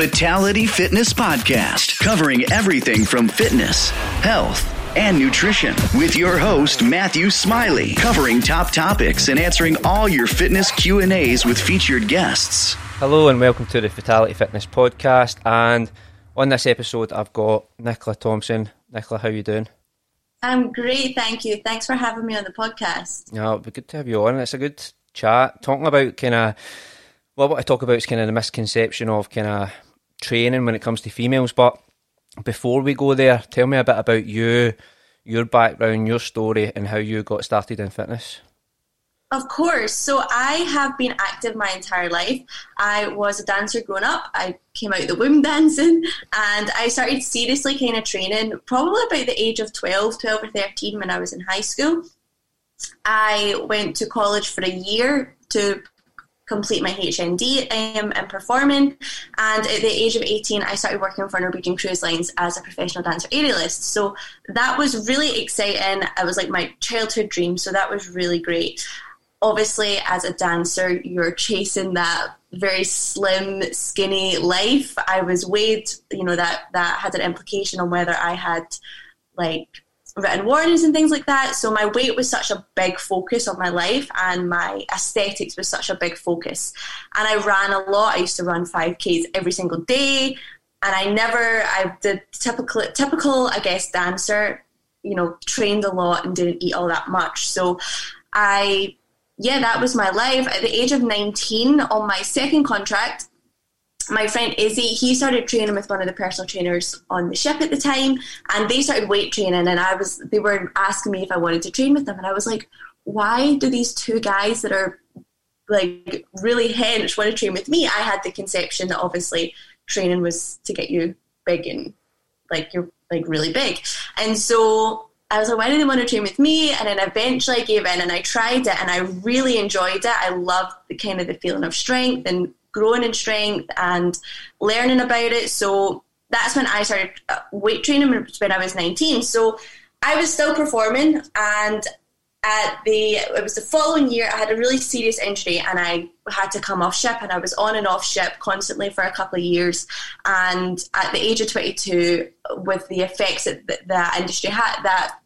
Fatality Fitness Podcast, covering everything from fitness, health, and nutrition with your host Matthew Smiley, covering top topics and answering all your fitness Q&As with featured guests. Hello and welcome to the Fatality Fitness Podcast and on this episode I've got Nicola Thompson. Nicola, how you doing? I'm great, thank you. Thanks for having me on the podcast. Yeah, it'll be good to have you on. It's a good chat talking about kind of well, what I talk about is kind of the misconception of kind of training when it comes to females. But before we go there, tell me a bit about you, your background, your story, and how you got started in fitness. Of course. So I have been active my entire life. I was a dancer growing up. I came out the womb dancing and I started seriously kind of training probably about the age of 12, 12 or 13 when I was in high school. I went to college for a year to complete my HND um, in performing. And at the age of 18, I started working for Norwegian Cruise Lines as a professional dancer aerialist. So that was really exciting. It was like my childhood dream. So that was really great. Obviously, as a dancer, you're chasing that very slim, skinny life. I was weighed, you know, that, that had an implication on whether I had like written warnings and things like that. So my weight was such a big focus of my life, and my aesthetics was such a big focus. And I ran a lot. I used to run five k's every single day, and I never. I did typical, typical, I guess, dancer. You know, trained a lot and didn't eat all that much. So I. Yeah, that was my life. At the age of 19, on my second contract, my friend Izzy, he started training with one of the personal trainers on the ship at the time, and they started weight training. And I was, they were asking me if I wanted to train with them, and I was like, why do these two guys that are like really hench want to train with me? I had the conception that obviously training was to get you big and like you're like really big, and so I was like, why do they want to train with me? And then eventually I gave in and I tried it and I really enjoyed it. I loved the kind of the feeling of strength and growing in strength and learning about it. So that's when I started uh, weight training when I was 19. So I was still performing and at the it was the following year I had a really serious injury and I had to come off ship and I was on and off ship constantly for a couple of years and at the age of 22 with the effects that the industry had that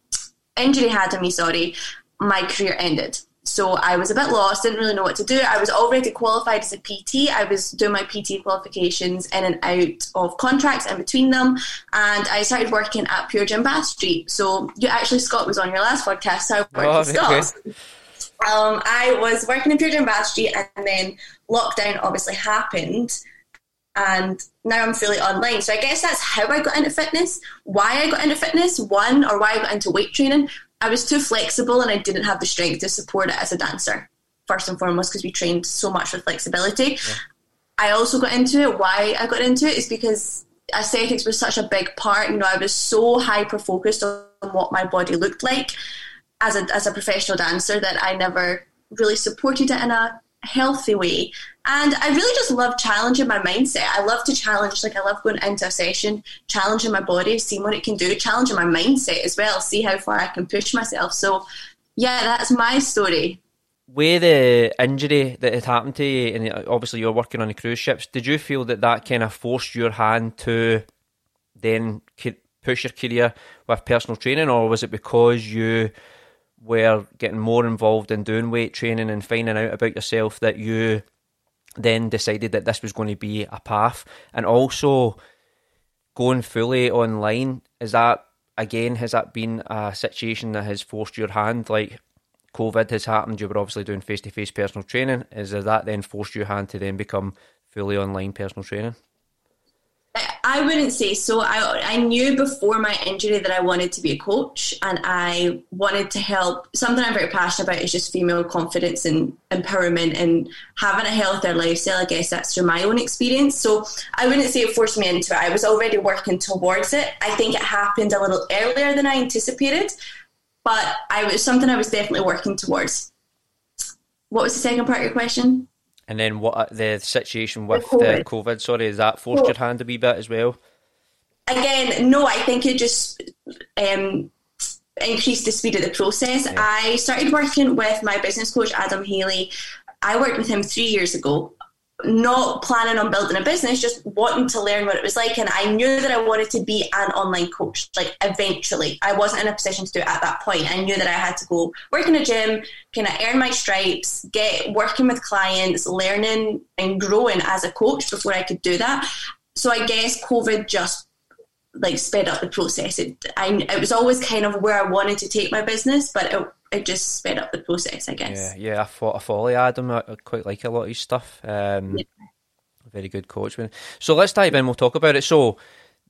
injury had on me sorry my career ended so I was a bit lost, didn't really know what to do. I was already qualified as a PT. I was doing my PT qualifications in and out of contracts in between them. And I started working at Pure Gym Bath Street. So you actually, Scott was on your last podcast. So I worked oh, with Scott. Um, I was working in Pure Gym Bath Street and then lockdown obviously happened and now I'm fully online. So I guess that's how I got into fitness. Why I got into fitness, one, or why I got into weight training. I was too flexible and I didn't have the strength to support it as a dancer, first and foremost, because we trained so much with flexibility. Yeah. I also got into it. Why I got into it is because aesthetics was such a big part. You know, I was so hyper focused on what my body looked like as a, as a professional dancer that I never really supported it in a healthy way. And I really just love challenging my mindset. I love to challenge, like, I love going into a session, challenging my body, seeing what it can do, challenging my mindset as well, see how far I can push myself. So, yeah, that's my story. With the injury that had happened to you, and uh, obviously you're working on the cruise ships, did you feel that that kind of forced your hand to then push your career with personal training, or was it because you were getting more involved in doing weight training and finding out about yourself that you then decided that this was going to be a path. And also going fully online is that again has that been a situation that has forced your hand? Like covid has happened you were obviously doing face-to-face personal training. Is that then forced your hand to then become fully online personal training I wouldn't say so. I, I knew before my injury that I wanted to be a coach and I wanted to help. Something I'm very passionate about is just female confidence and empowerment and having a healthier lifestyle. I guess that's through my own experience. So I wouldn't say it forced me into it. I was already working towards it. I think it happened a little earlier than I anticipated, but I was something I was definitely working towards. What was the second part of your question? And then what uh, the situation with the COVID, the COVID sorry, is that forced your hand a wee bit as well? Again, no, I think it just um, increased the speed of the process. Yeah. I started working with my business coach, Adam Haley. I worked with him three years ago not planning on building a business, just wanting to learn what it was like. And I knew that I wanted to be an online coach, like eventually. I wasn't in a position to do it at that point. I knew that I had to go work in a gym, kind of earn my stripes, get working with clients, learning and growing as a coach before I could do that. So I guess COVID just like sped up the process. It, I, it was always kind of where I wanted to take my business, but it, it just sped up the process, I guess. Yeah, yeah. I thought I follow Adam. I quite like a lot of his stuff. Um, yeah. Very good coach. So let's dive in. We'll talk about it. So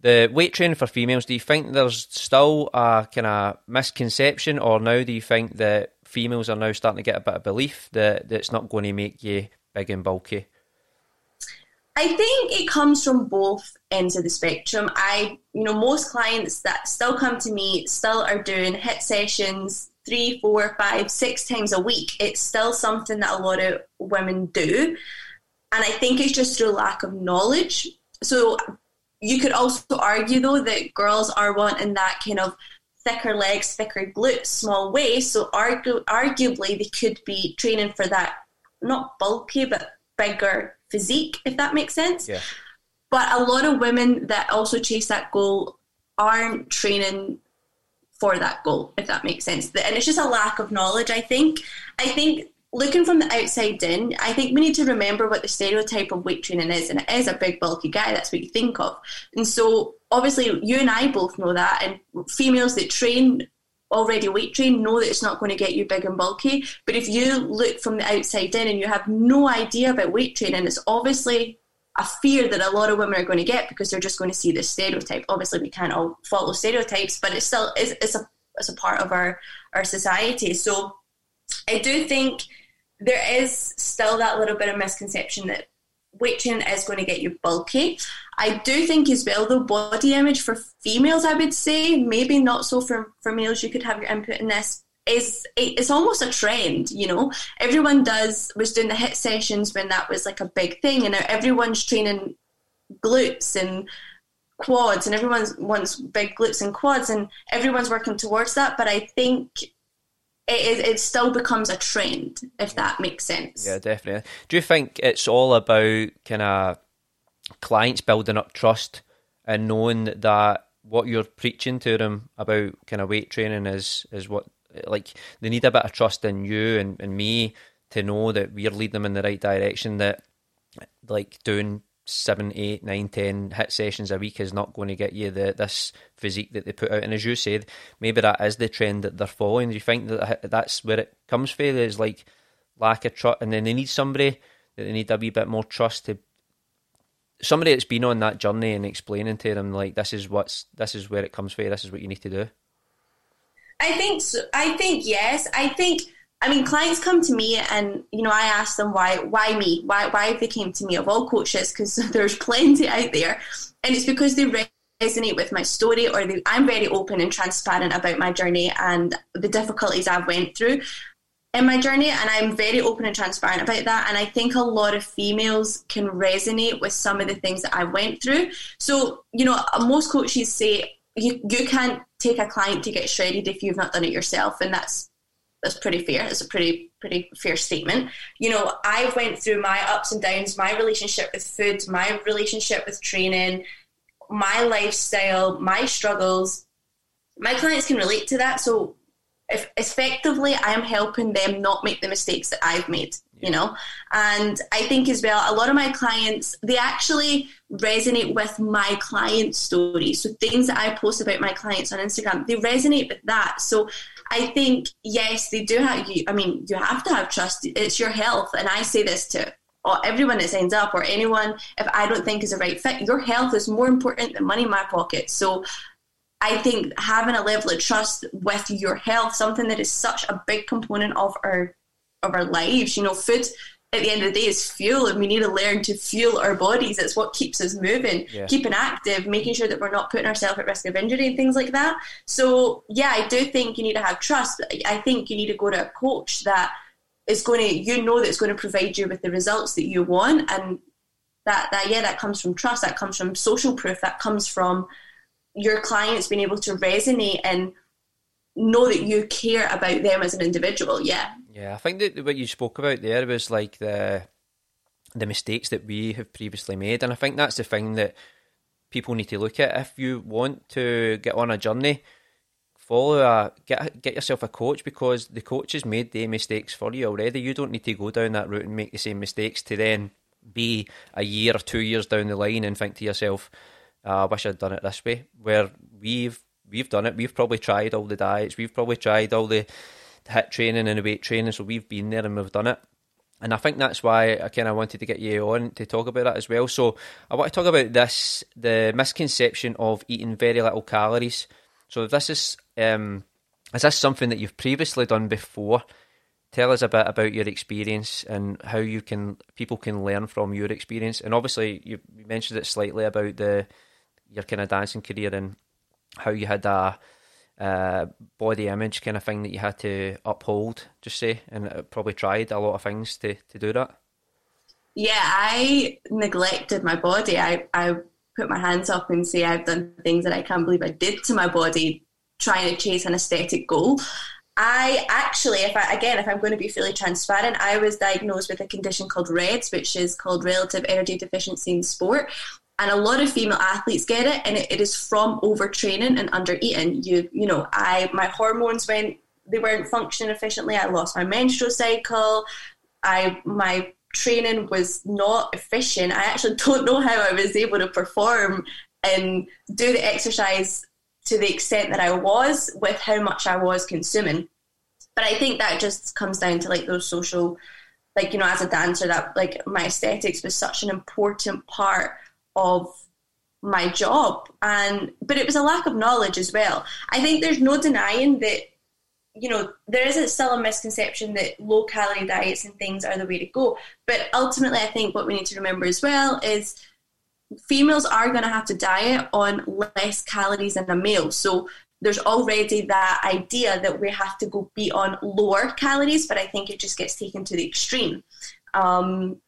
the weight training for females. Do you think there's still a kind of misconception, or now do you think that females are now starting to get a bit of belief that, that it's not going to make you big and bulky? I think it comes from both ends of the spectrum. I, you know, most clients that still come to me still are doing HIIT sessions three, four, five, six times a week. It's still something that a lot of women do. And I think it's just through lack of knowledge. So you could also argue, though, that girls are wanting that kind of thicker legs, thicker glutes, small waist. So argu- arguably, they could be training for that, not bulky, but bigger physique, if that makes sense. Yeah. But a lot of women that also chase that goal aren't training for that goal, if that makes sense. And it's just a lack of knowledge, I think. I think looking from the outside in, I think we need to remember what the stereotype of weight training is, and it is a big, bulky guy. That's what you think of. And so, obviously, you and I both know that, and females that train already weight train know that it's not going to get you big and bulky. But if you look from the outside in and you have no idea about weight training, it's obviously a fear that a lot of women are going to get because they're just going to see this stereotype. Obviously, we can't all follow stereotypes, but it's still it's, it's a it's a part of our our society. So I do think there is still that little bit of misconception that weight training is going to get you bulky. I do think as well, though, body image for females, I would say, maybe not so for, for males, you could have your input in this, is it's almost a trend, you know. Everyone does was doing the HIIT sessions when that was like a big thing, and now everyone's training glutes and quads, and everyone wants big glutes and quads, and everyone's working towards that. But I think it, it still becomes a trend, if that makes sense. Yeah, definitely. Do you think it's all about kind of clients building up trust and knowing that what you're preaching to them about kind of weight training is is what like they need a bit of trust in you and, and me to know that we're leading them in the right direction that like doing seven, eight, nine, ten HIIT sessions a week is not going to get you the this physique that they put out. And as you said, maybe that is the trend that they're following. Do you think that that's where it comes from? Is like lack of trust, and then they need somebody that they need a wee bit more trust to somebody that's been on that journey and explaining to them like this is what's this is where it comes from. This is what you need to do. I think so. I think yes. I think I mean, clients come to me and, you know, I ask them why, why me? Why, why have they came to me of all coaches? Because there's plenty out there. And it's because they resonate with my story or they, I'm very open and transparent about my journey and the difficulties I've went through in my journey. And I'm very open and transparent about that. And I think a lot of females can resonate with some of the things that I went through. So, you know, most coaches say, you, you can't take a client to get shredded if you've not done it yourself. And that's that's pretty fair. It's a pretty pretty fair statement. You know, I went through my ups and downs, my relationship with food, my relationship with training, my lifestyle, my struggles. My clients can relate to that. So if effectively I am helping them not make the mistakes that I've made, you know. And I think as well, a lot of my clients they actually resonate with my client stories. So things that I post about my clients on Instagram, they resonate with that. So I think yes, they do have. You, I mean, you have to have trust. It's your health, and I say this to or everyone that signs up or anyone if I don't think is a right fit. Your health is more important than money in my pocket. So I think having a level of trust with your health, something that is such a big component of our of our lives. You know, food at the end of the day is fuel and we need to learn to fuel our bodies. It's what keeps us moving yeah. keeping active making sure that we're not putting ourselves at risk of injury and things like that. So yeah i do think you need to have trust. I think you need to go to a coach that is going to you know that it's going to provide you with the results that you want. And that that yeah that comes from trust. That comes from social proof. That comes from your clients being able to resonate and know that you care about them as an individual yeah yeah, I think that what you spoke about there was like the the mistakes that we have previously made. And I think that's the thing that people need to look at. If you want to get on a journey, follow a get get yourself a coach because the coach has made the mistakes for you already. You don't need to go down that route and make the same mistakes to then be a year or two years down the line and think to yourself, oh, "I wish I'd done it this way." Where we've we've done it, we've probably tried all the diets, we've probably tried all the HIIT training and the weight training, so we've been there and we've done it. And I think that's why I kind of wanted to get you on to talk about that as well. So I want to talk about this the misconception of eating very little calories. So this is um, is this something that you've previously done before? Tell us a bit about your experience and how you can people can learn from your experience. And obviously, you mentioned it slightly about the your kind of dancing career and how you had a uh, body image kind of thing that you had to uphold, just say, and probably tried a lot of things to, to do that. Yeah, I neglected my body. I, I put my hands up and say I've done things that I can't believe I did to my body trying to chase an aesthetic goal. I actually, if I again, if I'm going to be fully transparent, I was diagnosed with a condition called REDS, which is called relative energy deficiency in sport, and a lot of female athletes get it and it, it is from overtraining and undereating. You you know i my hormones went they weren't functioning efficiently. I lost my menstrual cycle. I my training was not efficient. I actually don't know how i was able to perform and do the exercise to the extent that i was with how much i was consuming. But i think that just comes down to like those social like you know as a dancer that like my aesthetics was such an important part of my job. And but it was a lack of knowledge as well. I think there's no denying that you know there is still a misconception that low calorie diets and things are the way to go. But ultimately i think what we need to remember as well is females are going to have to diet on less calories than a male. So there's already that idea that we have to go be on lower calories but i think it just gets taken to the extreme. Um,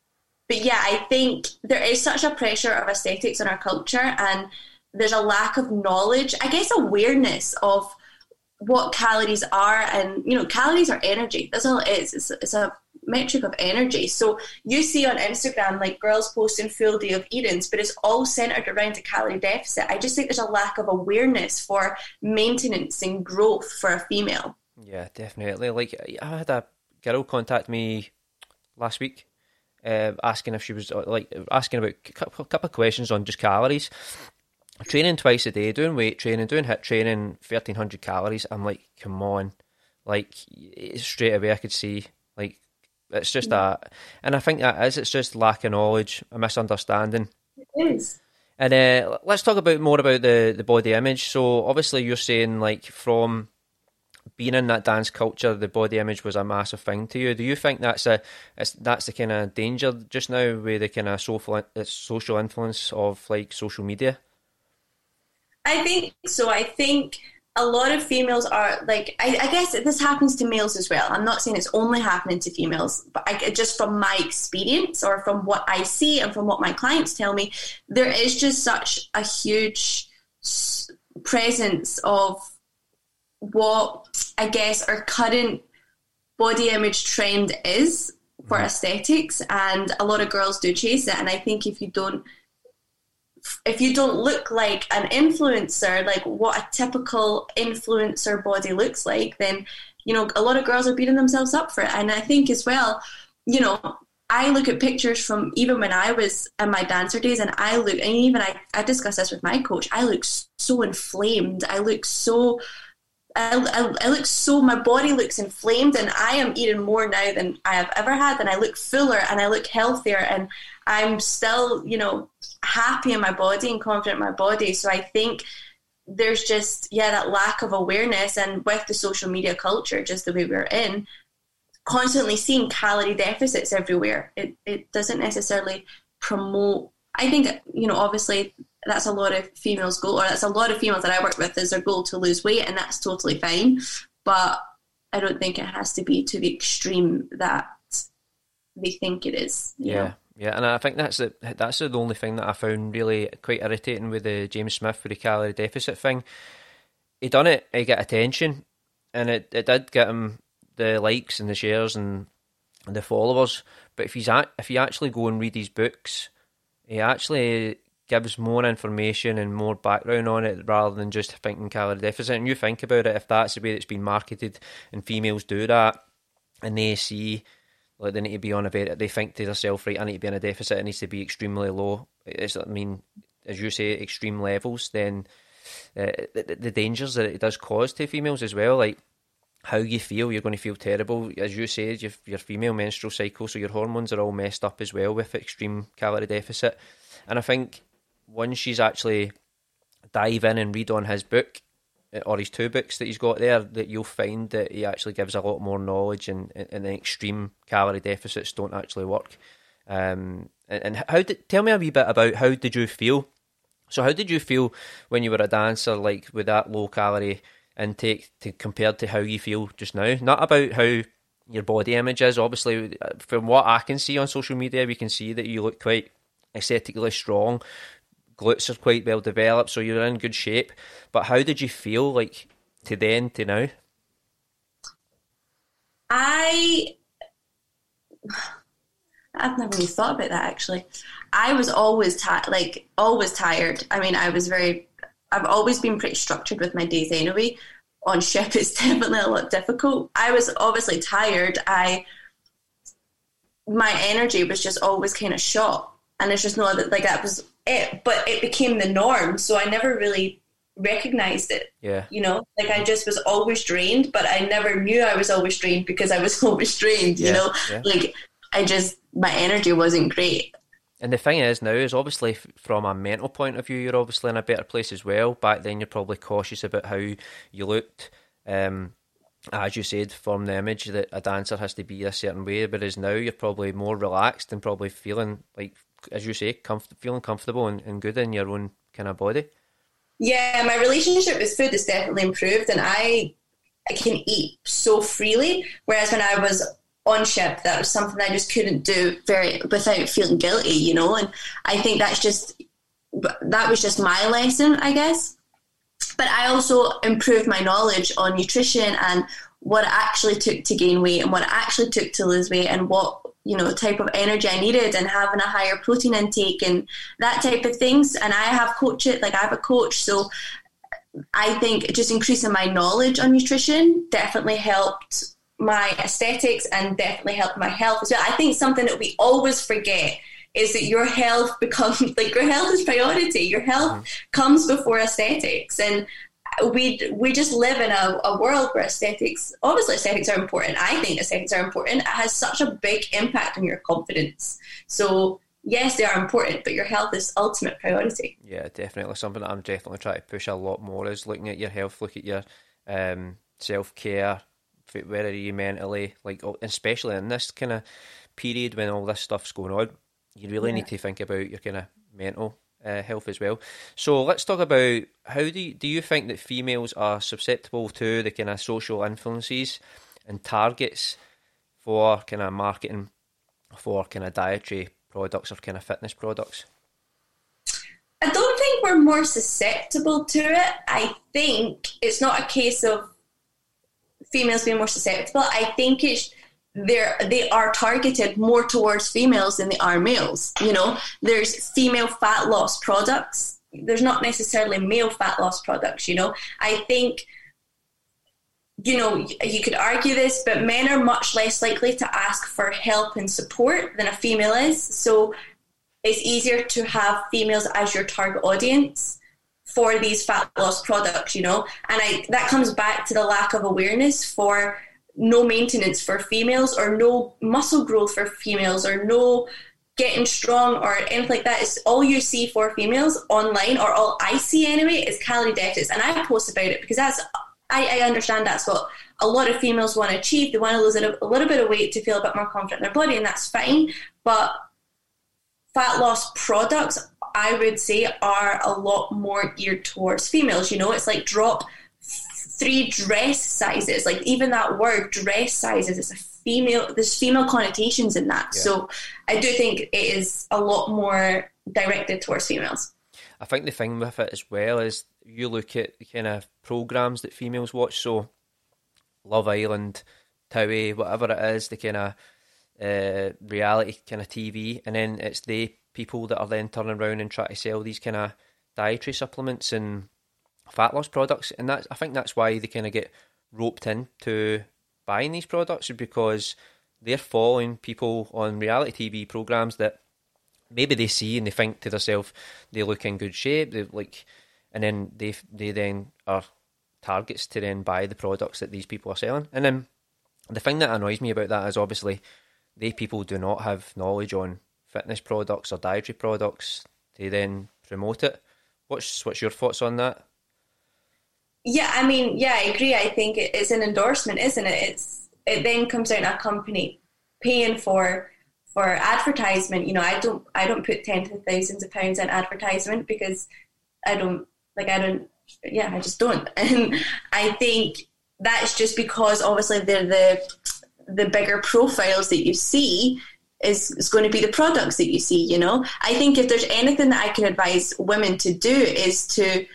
but yeah, I think there is such a pressure of aesthetics in our culture, and there's a lack of knowledge, I guess, awareness of what calories are, and you know, calories are energy. That's all it is. It's, it's a metric of energy. So you see on Instagram like girls posting full day of eatings, but it's all centered around a calorie deficit. I just think there's a lack of awareness for maintenance and growth for a female. Yeah, definitely. Like I had a girl contact me last week uh, asking if she was uh, like asking about a couple of questions on just calories. Training twice a day, doing weight training, doing HIIT training, thirteen hundred calories. I'm like, come on, like straight away I could see like it's just that, and I think that is it's just lack of knowledge, a misunderstanding. It is. And uh, let's talk about more about the the body image. So obviously you're saying like from being in that dance culture, the body image was a massive thing to you. Do you think that's a that's the kind of danger just now with the kind of social uh, social influence of like social media? I think so. I think a lot of females are like I, I, guess this happens to males as well. I'm not saying it's only happening to females, but I, just from my experience or from what I see and from what my clients tell me, there is just such a huge presence of what I guess our current body image trend is for mm-hmm. aesthetics and a lot of girls do chase it and I think if you don't if you don't look like an influencer like what a typical influencer body looks like then you know a lot of girls are beating themselves up for it and I think as well you know I look at pictures from even when I was in my dancer days, and I look, and even I, I discuss this with my coach. I look so inflamed. I look so I, I, I, look so my body looks inflamed and i am eating more now than i have ever had and i look fuller and i look healthier and i'm still you know happy in my body and confident in my body. So i think there's just yeah that lack of awareness and with the social media culture just the way we're in constantly seeing calorie deficits everywhere. It, it doesn't necessarily promote i think you know obviously that's a lot of females' goal, or that's a lot of females that I work with is their goal to lose weight, and that's totally fine. But I don't think it has to be to the extreme that they think it is. Yeah. Know? Yeah, and I think that's the that's the only thing that I found really quite irritating with the James Smith with the calorie deficit thing. He done it, he got attention, and it, it did get him the likes and the shares and the followers. But if he's at, if you actually go and read his books, he actually gives more information and more background on it rather than just thinking calorie deficit. And you think about it, if that's the way it's been marketed and females do that and they see like they need to be on a bit, they think to themselves, right, I need to be in a deficit, it needs to be extremely low. It's, I mean, as you say, extreme levels, then uh, the, the dangers that it does cause to females as well, like how you feel, you're going to feel terrible. As you said, your, your female menstrual cycle, so your hormones are all messed up as well with extreme calorie deficit. And I think once she's actually dive in and read on his book uh, or his two books that he's got there, that you'll find that he actually gives a lot more knowledge and, and the extreme calorie deficits don't actually work. Um, and, and how did tell me a wee bit about how did you feel? So how did you feel when you were a dancer, like with that low calorie intake, to compared to how you feel just now? Not about how your body image is. Obviously, uh, from what I can see on social media, we can see that you look quite aesthetically strong glutes are quite well developed, so you're in good shape. But how did you feel like to then to now? I I've never really thought about that actually. I was always tired, like always tired. I mean, I was very. I've always been pretty structured with my days anyway. On ship, it's definitely a lot difficult. I was obviously tired. I my energy was just always kind of shot, and it's just not that like that was it, but it became the norm. So I never really recognized it. Yeah. You know, like I just was always drained, but I never knew I was always drained because I was always drained, you yeah, know? Yeah. Like I just, my energy wasn't great. And the thing is now is obviously from a mental point of view, you're obviously in a better place as well. Back then, you're probably cautious about how you looked. Um, as you said, from the image that a dancer has to be a certain way, whereas now you're probably more relaxed and probably feeling like as you say, feeling comfortable and, and good in your own kind of body. Yeah, my relationship with food has definitely improved, and I I can eat so freely. Whereas when I was on ship, that was something I just couldn't do very without feeling guilty, you know. And I think that's just that was just my lesson, I guess. But I also improved my knowledge on nutrition and what it actually took to gain weight and what it actually took to lose weight and what you know type of energy I needed and having a higher protein intake and that type of things. And I have coached it, like I have a coach, so I think just increasing my knowledge on nutrition definitely helped my aesthetics and definitely helped my health as well. I think something that we always forget is that your health becomes like your health is priority. Your health mm-hmm. comes before aesthetics, and we we just live in a, a world where aesthetics obviously aesthetics are important. I think aesthetics are important. It has such a big impact on your confidence. So yes they are important but your health is ultimate priority. Yeah definitely something that i'm definitely trying to push a lot more is looking at your health look at your um, self-care where are you mentally like especially in this kind of period when all this stuff's going on you really yeah. need to think about your kind of mental uh, health as well. So let's talk about how do you, do you think that females are susceptible to the kind of social influences and targets for kind of marketing for kind of dietary products or kind of fitness products? I don't think we're more susceptible to it. I think it's not a case of females being more susceptible. I think it's they're they are targeted more towards females than they are males. You know, there's female fat loss products. There's not necessarily male fat loss products. You know, I think you know, you could argue this, but men are much less likely to ask for help and support than a female is. So it's easier to have females as your target audience for these fat loss products, you know. And I that comes back to the lack of awareness for no maintenance for females or no muscle growth for females or no getting strong or anything like that. It's all you see for females online or all I see anyway is calorie deficits. And I post about it because that's I, I understand that's what a lot of females want to achieve. They want to lose a, a little bit of weight to feel a bit more confident in their body, and that's fine. But fat loss products, I would say, are a lot more geared towards females. You know, it's like drop three dress sizes. Like even that word dress sizes is a female. There's female connotations in that. Yeah. So I do think it is a lot more directed towards females. I think the thing with it as well is you look at the kind of programs that females watch. So Love Island, Towie, whatever it is, the kind of uh, reality kind of TV, and then it's the people that are then turning around and trying to sell these kind of dietary supplements and fat loss products, and that's I think that's why they kind of get roped into buying these products because they're following people on reality TV programs that maybe they see and they think to themselves they look in good shape, they like, and then they they then are targets to then buy the products that these people are selling, and then the thing that annoys me about that is obviously they people do not have knowledge on fitness products or dietary products. They then promote it. What's what's your thoughts on that? Yeah, I mean, yeah, I agree. I think it's an endorsement, isn't it? It's it then comes to a company paying for for advertisement. You know, I don't I don't put tens of thousands of pounds in advertisement because I don't like I don't yeah I just don't. And I think that's just because obviously they're the the bigger profiles that you see is, is going to be the products that you see. You know, I think if there's anything that I can advise women to do is to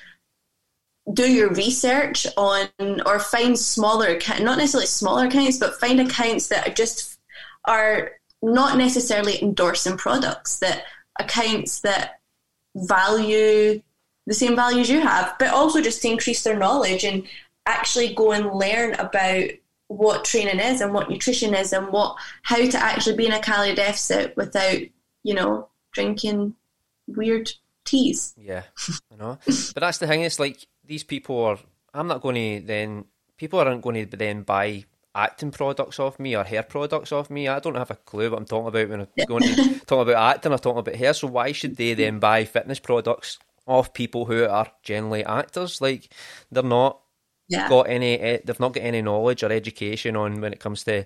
do your research on or find smaller not necessarily smaller accounts but find accounts that are just are not necessarily endorsing products that accounts that value the same values you have but also just to increase their knowledge and actually go and learn about what training is and what nutrition is and what how to actually be in a calorie deficit without you know drinking weird teas. Yeah i know. But that's the thing it's like these people are. I'm not going to then. People aren't going to then buy acting products off me or hair products off me. I don't have a clue what I'm talking about when I'm going to talk about acting or talking about hair. So why should they then buy fitness products off people who are generally actors? Like they're not yeah. got any. Eh, they've not got any knowledge or education on when it comes to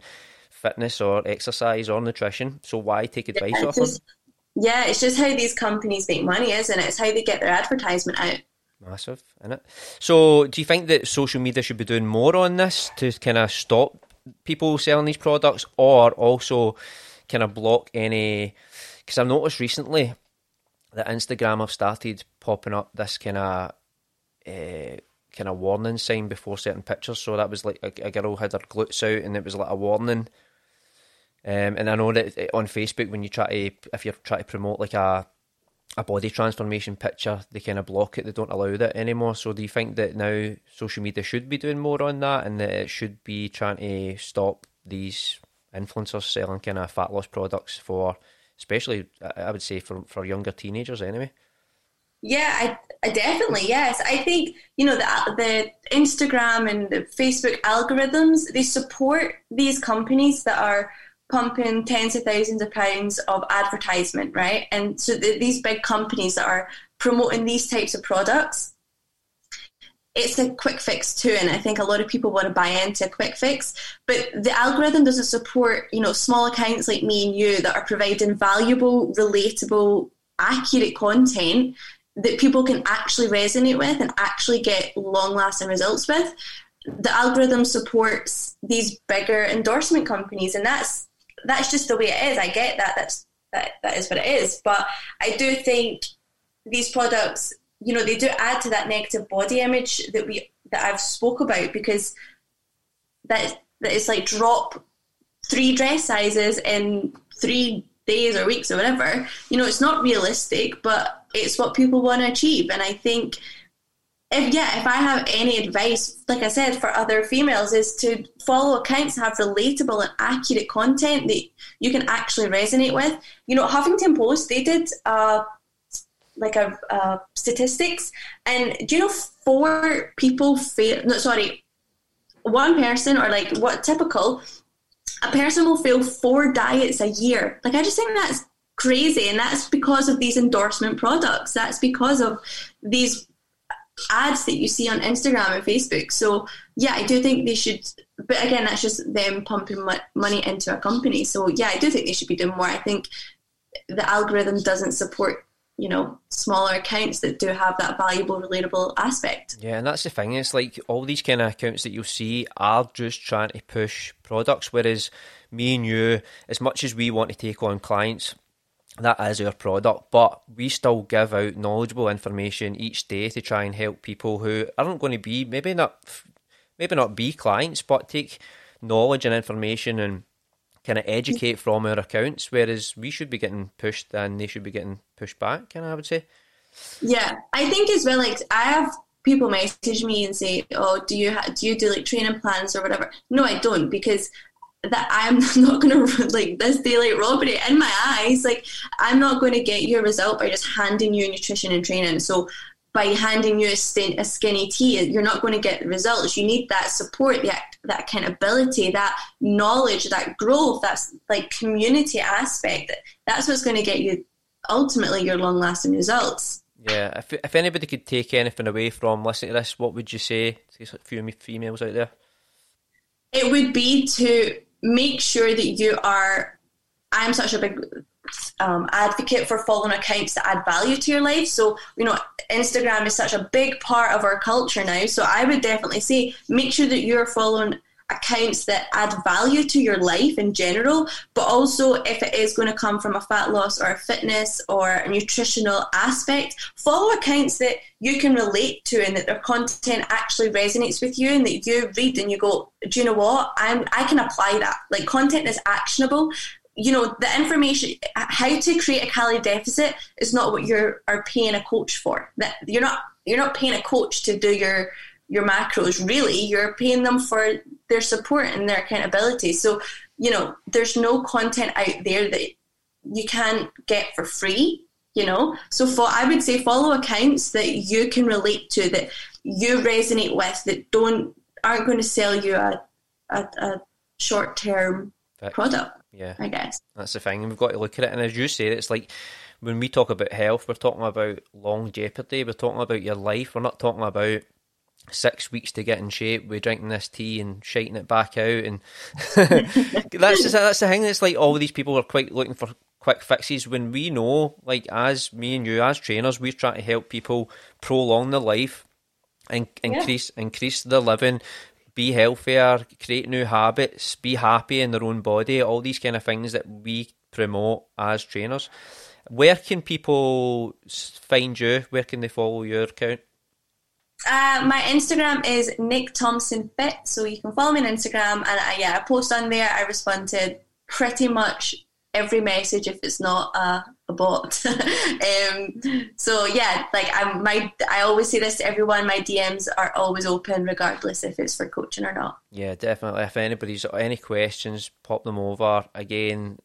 fitness or exercise or nutrition. So why take advice yeah, off just, them? Yeah, it's just how these companies make money, isn't it? It's how they get their advertisement out massive in it. So, do you think that social media should be doing more on this to kind of stop people selling these products, or also kind of block any? Because I've noticed recently that Instagram have started popping up this kind of. Uh, kind of warning sign before certain pictures. So that was like a, a girl had her glutes out, and it was like a warning. Um, and I know that eh, on Facebook, when you try to, if you're trying to promote like a a body transformation picture, they kind of block it. They don't allow that anymore. So do you think that now social media should be doing more on that, and that it should be trying to stop these influencers selling kind of fat loss products for, especially I would say for for younger teenagers anyway. Yeah, I, I definitely yes. I think you know the the Instagram and the Facebook algorithms they support these companies that are pumping tens of thousands of pounds of advertisement, right? And so the, these big companies that are promoting these types of products, it's a quick fix too, and I think a lot of people want to buy into a quick fix. But the algorithm doesn't support, you know, small accounts like me and you that are providing valuable, relatable, accurate content that people can actually resonate with and actually get long lasting results with. The algorithm supports these bigger endorsement companies, and that's that's just the way it is. I get that. That's that that is what it is. But I do think these products, you know, they do add to that negative body image that we that I've spoke about because that that is like drop three dress sizes in three days or weeks or whatever. You know, it's not realistic, but it's what people want to achieve. And I think if yeah, if I have any advice, like I said, for other females, is to follow accounts have relatable and accurate content that you can actually resonate with. You know, Huffington Post they did uh, like a, uh, statistics, and do you know four people fail? No, sorry, one person or like what typical a person will fail four diets a year. Like I just think that's crazy, and that's because of these endorsement products. That's because of these ads that you see on Instagram and Facebook. So yeah, I do think they should. But again, that's just them pumping money into a company. So yeah, I do think they should be doing more. I think the algorithm doesn't support you know smaller accounts that do have that valuable relatable aspect yeah and that's the thing it's like all these kind of accounts that you'll see are just trying to push products whereas me and you as much as we want to take on clients that is our product, but we still give out knowledgeable information each day to try and help people who aren't going to be maybe not maybe not be clients, but take knowledge and information and kind of educate from our accounts, whereas we should be getting pushed and they should be getting pushed back. Kind of, I would say. Yeah, I think as well. Like I have people message me and say, "Oh, do you ha- do you do like training plans or whatever?" No, I don't because that I'm not going to like this daylight robbery in my eyes. Like I'm not going to get your result by just handing you nutrition and training. So by handing you a, a skinny tea, you're not going to get the results. You need that support, that that accountability, that knowledge, that growth, that's like community aspect. That's what's going to get you ultimately your long lasting results. Yeah, if if anybody could take anything away from listening to this, what would you say to a few females out there? It would be to make sure that you are. I'm such a big um, advocate for following accounts that add value to your life. So, you know, Instagram is such a big part of our culture now. So, I would definitely say make sure that you're following accounts that add value to your life in general, but also if it is going to come from a fat loss or a fitness or a nutritional aspect, follow accounts that you can relate to and that their content actually resonates with you and that you read and you go, do you know what? I'm I can apply that. Like content is actionable you know the information how to create a calorie deficit is not what you're are paying a coach for that you're not you're not paying a coach to do your your macros really you're paying them for their support and their accountability so you know there's no content out there that you can't get for free you know so for i would say follow accounts that you can relate to that you resonate with that don't aren't going to sell you a a, a short term product yeah, I guess that's the thing. We've got to look at it, and as you say, it's like when we talk about health, we're talking about longevity. We're talking about your life. We're not talking about six weeks to get in shape. We're drinking this tea and shiting it back out, and that's just, that's the thing. It's like all these people are quite looking for quick fixes when we know, like as me and you as trainers, we're trying to help people prolong their life and increase increase their living be healthier, create new habits, be happy in their own body, all these kind of things that we promote as trainers. Where can people find you? Where can they follow your account? Uh, my Instagram is Nick Thompson Fit, so you can follow me on Instagram, and I, yeah, I post on there. I respond to pretty much every message if it's not a, bot. um, so yeah, like I'm my I always say this to everyone. My DMs are always open, regardless if it's for coaching or not. Yeah, definitely. If anybody's any questions, pop them over. Again,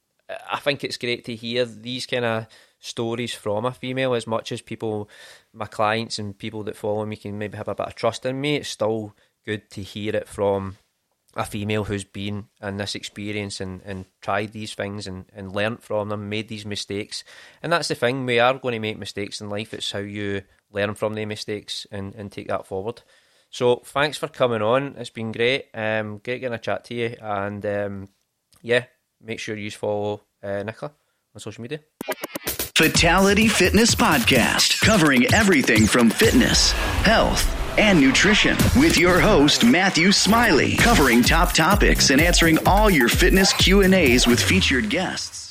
I think it's great to hear these kind of stories from a female. As much as people, my clients and people that follow me can maybe have a bit of trust in me, it's still good to hear it from a female who's been in this experience and, and tried these things and, and learnt from them, made these mistakes. And that's the thing, we are going to make mistakes in life. It's how you learn from the mistakes and, and take that forward. So thanks for coming on. It's been great. Um, great getting a chat to you. And um, yeah, make sure you follow uh, Nicola on social media. Fatality Fitness Podcast, covering everything from fitness, health, and nutrition with your host Matthew Smiley, covering top topics and answering all your fitness Q&As with featured guests.